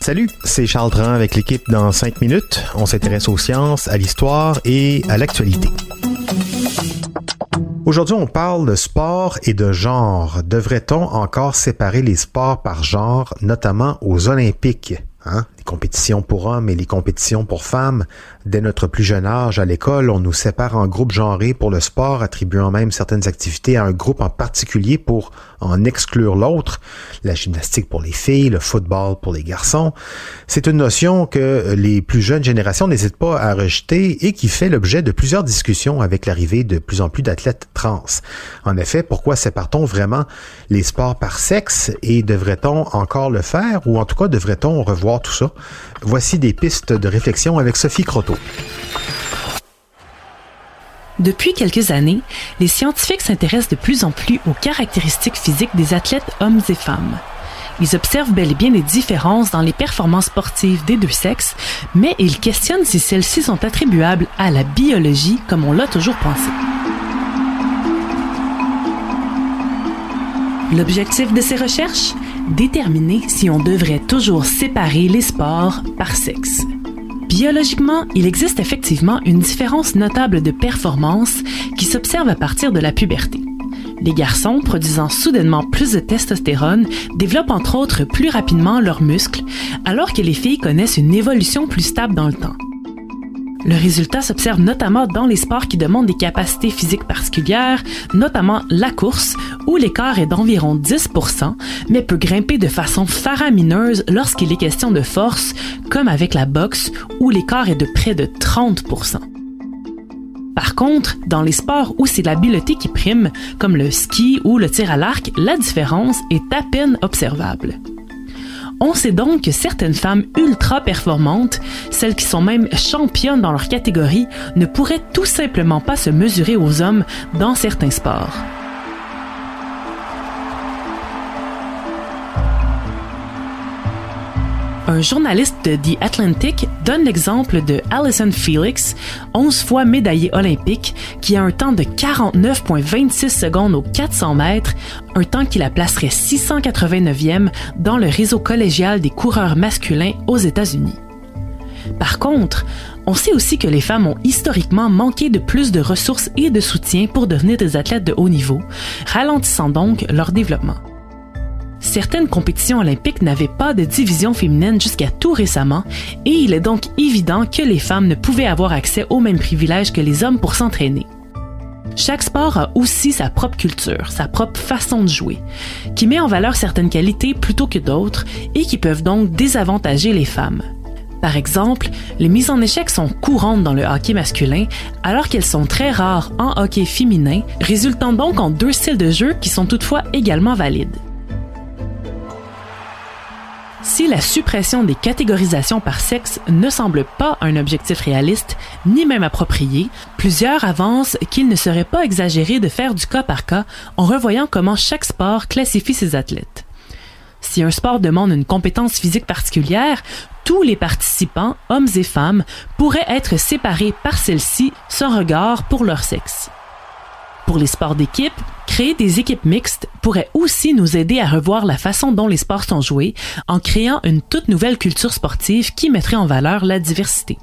Salut, c'est Charles Dran avec l'équipe dans 5 minutes. On s'intéresse aux sciences, à l'histoire et à l'actualité. Aujourd'hui, on parle de sport et de genre. Devrait-on encore séparer les sports par genre, notamment aux Olympiques? Hein? Les compétitions pour hommes et les compétitions pour femmes. Dès notre plus jeune âge, à l'école, on nous sépare en groupes genrés pour le sport, attribuant même certaines activités à un groupe en particulier pour en exclure l'autre. La gymnastique pour les filles, le football pour les garçons. C'est une notion que les plus jeunes générations n'hésitent pas à rejeter et qui fait l'objet de plusieurs discussions avec l'arrivée de plus en plus d'athlètes trans. En effet, pourquoi sépare-t-on vraiment les sports par sexe et devrait-on encore le faire ou en tout cas devrait-on revoir tout ça? Voici des pistes de réflexion avec Sophie Croteau. Depuis quelques années, les scientifiques s'intéressent de plus en plus aux caractéristiques physiques des athlètes hommes et femmes. Ils observent bel et bien des différences dans les performances sportives des deux sexes, mais ils questionnent si celles-ci sont attribuables à la biologie comme on l'a toujours pensé. L'objectif de ces recherches? Déterminer si on devrait toujours séparer les sports par sexe. Biologiquement, il existe effectivement une différence notable de performance qui s'observe à partir de la puberté. Les garçons, produisant soudainement plus de testostérone, développent entre autres plus rapidement leurs muscles, alors que les filles connaissent une évolution plus stable dans le temps. Le résultat s'observe notamment dans les sports qui demandent des capacités physiques particulières, notamment la course, où l'écart est d'environ 10%, mais peut grimper de façon faramineuse lorsqu'il est question de force, comme avec la boxe, où l'écart est de près de 30%. Par contre, dans les sports où c'est l'habileté qui prime, comme le ski ou le tir à l'arc, la différence est à peine observable. On sait donc que certaines femmes ultra performantes, celles qui sont même championnes dans leur catégorie, ne pourraient tout simplement pas se mesurer aux hommes dans certains sports. Un journaliste de The Atlantic donne l'exemple de Alison Felix, 11 fois médaillée olympique, qui a un temps de 49,26 secondes aux 400 mètres, un temps qui la placerait 689e dans le réseau collégial des coureurs masculins aux États-Unis. Par contre, on sait aussi que les femmes ont historiquement manqué de plus de ressources et de soutien pour devenir des athlètes de haut niveau, ralentissant donc leur développement. Certaines compétitions olympiques n'avaient pas de division féminine jusqu'à tout récemment et il est donc évident que les femmes ne pouvaient avoir accès aux mêmes privilèges que les hommes pour s'entraîner. Chaque sport a aussi sa propre culture, sa propre façon de jouer, qui met en valeur certaines qualités plutôt que d'autres et qui peuvent donc désavantager les femmes. Par exemple, les mises en échec sont courantes dans le hockey masculin, alors qu'elles sont très rares en hockey féminin, résultant donc en deux styles de jeu qui sont toutefois également valides. Si la suppression des catégorisations par sexe ne semble pas un objectif réaliste, ni même approprié, plusieurs avancent qu'il ne serait pas exagéré de faire du cas par cas en revoyant comment chaque sport classifie ses athlètes. Si un sport demande une compétence physique particulière, tous les participants, hommes et femmes, pourraient être séparés par celle-ci sans regard pour leur sexe. Pour les sports d'équipe, créer des équipes mixtes pourrait aussi nous aider à revoir la façon dont les sports sont joués en créant une toute nouvelle culture sportive qui mettrait en valeur la diversité.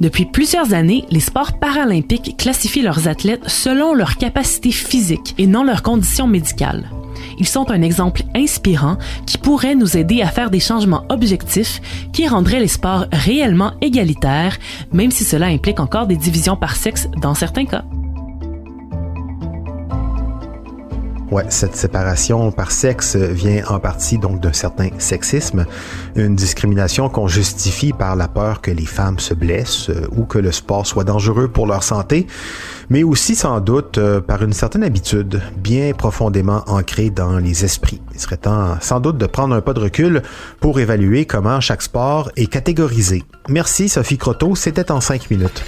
Depuis plusieurs années, les sports paralympiques classifient leurs athlètes selon leur capacité physique et non leurs conditions médicales. Ils sont un exemple inspirant qui pourrait nous aider à faire des changements objectifs qui rendraient les sports réellement égalitaires, même si cela implique encore des divisions par sexe dans certains cas. Ouais, cette séparation par sexe vient en partie donc d'un certain sexisme, une discrimination qu'on justifie par la peur que les femmes se blessent euh, ou que le sport soit dangereux pour leur santé, mais aussi sans doute euh, par une certaine habitude bien profondément ancrée dans les esprits. Il serait temps sans doute de prendre un pas de recul pour évaluer comment chaque sport est catégorisé. Merci Sophie Croteau, c'était en cinq minutes.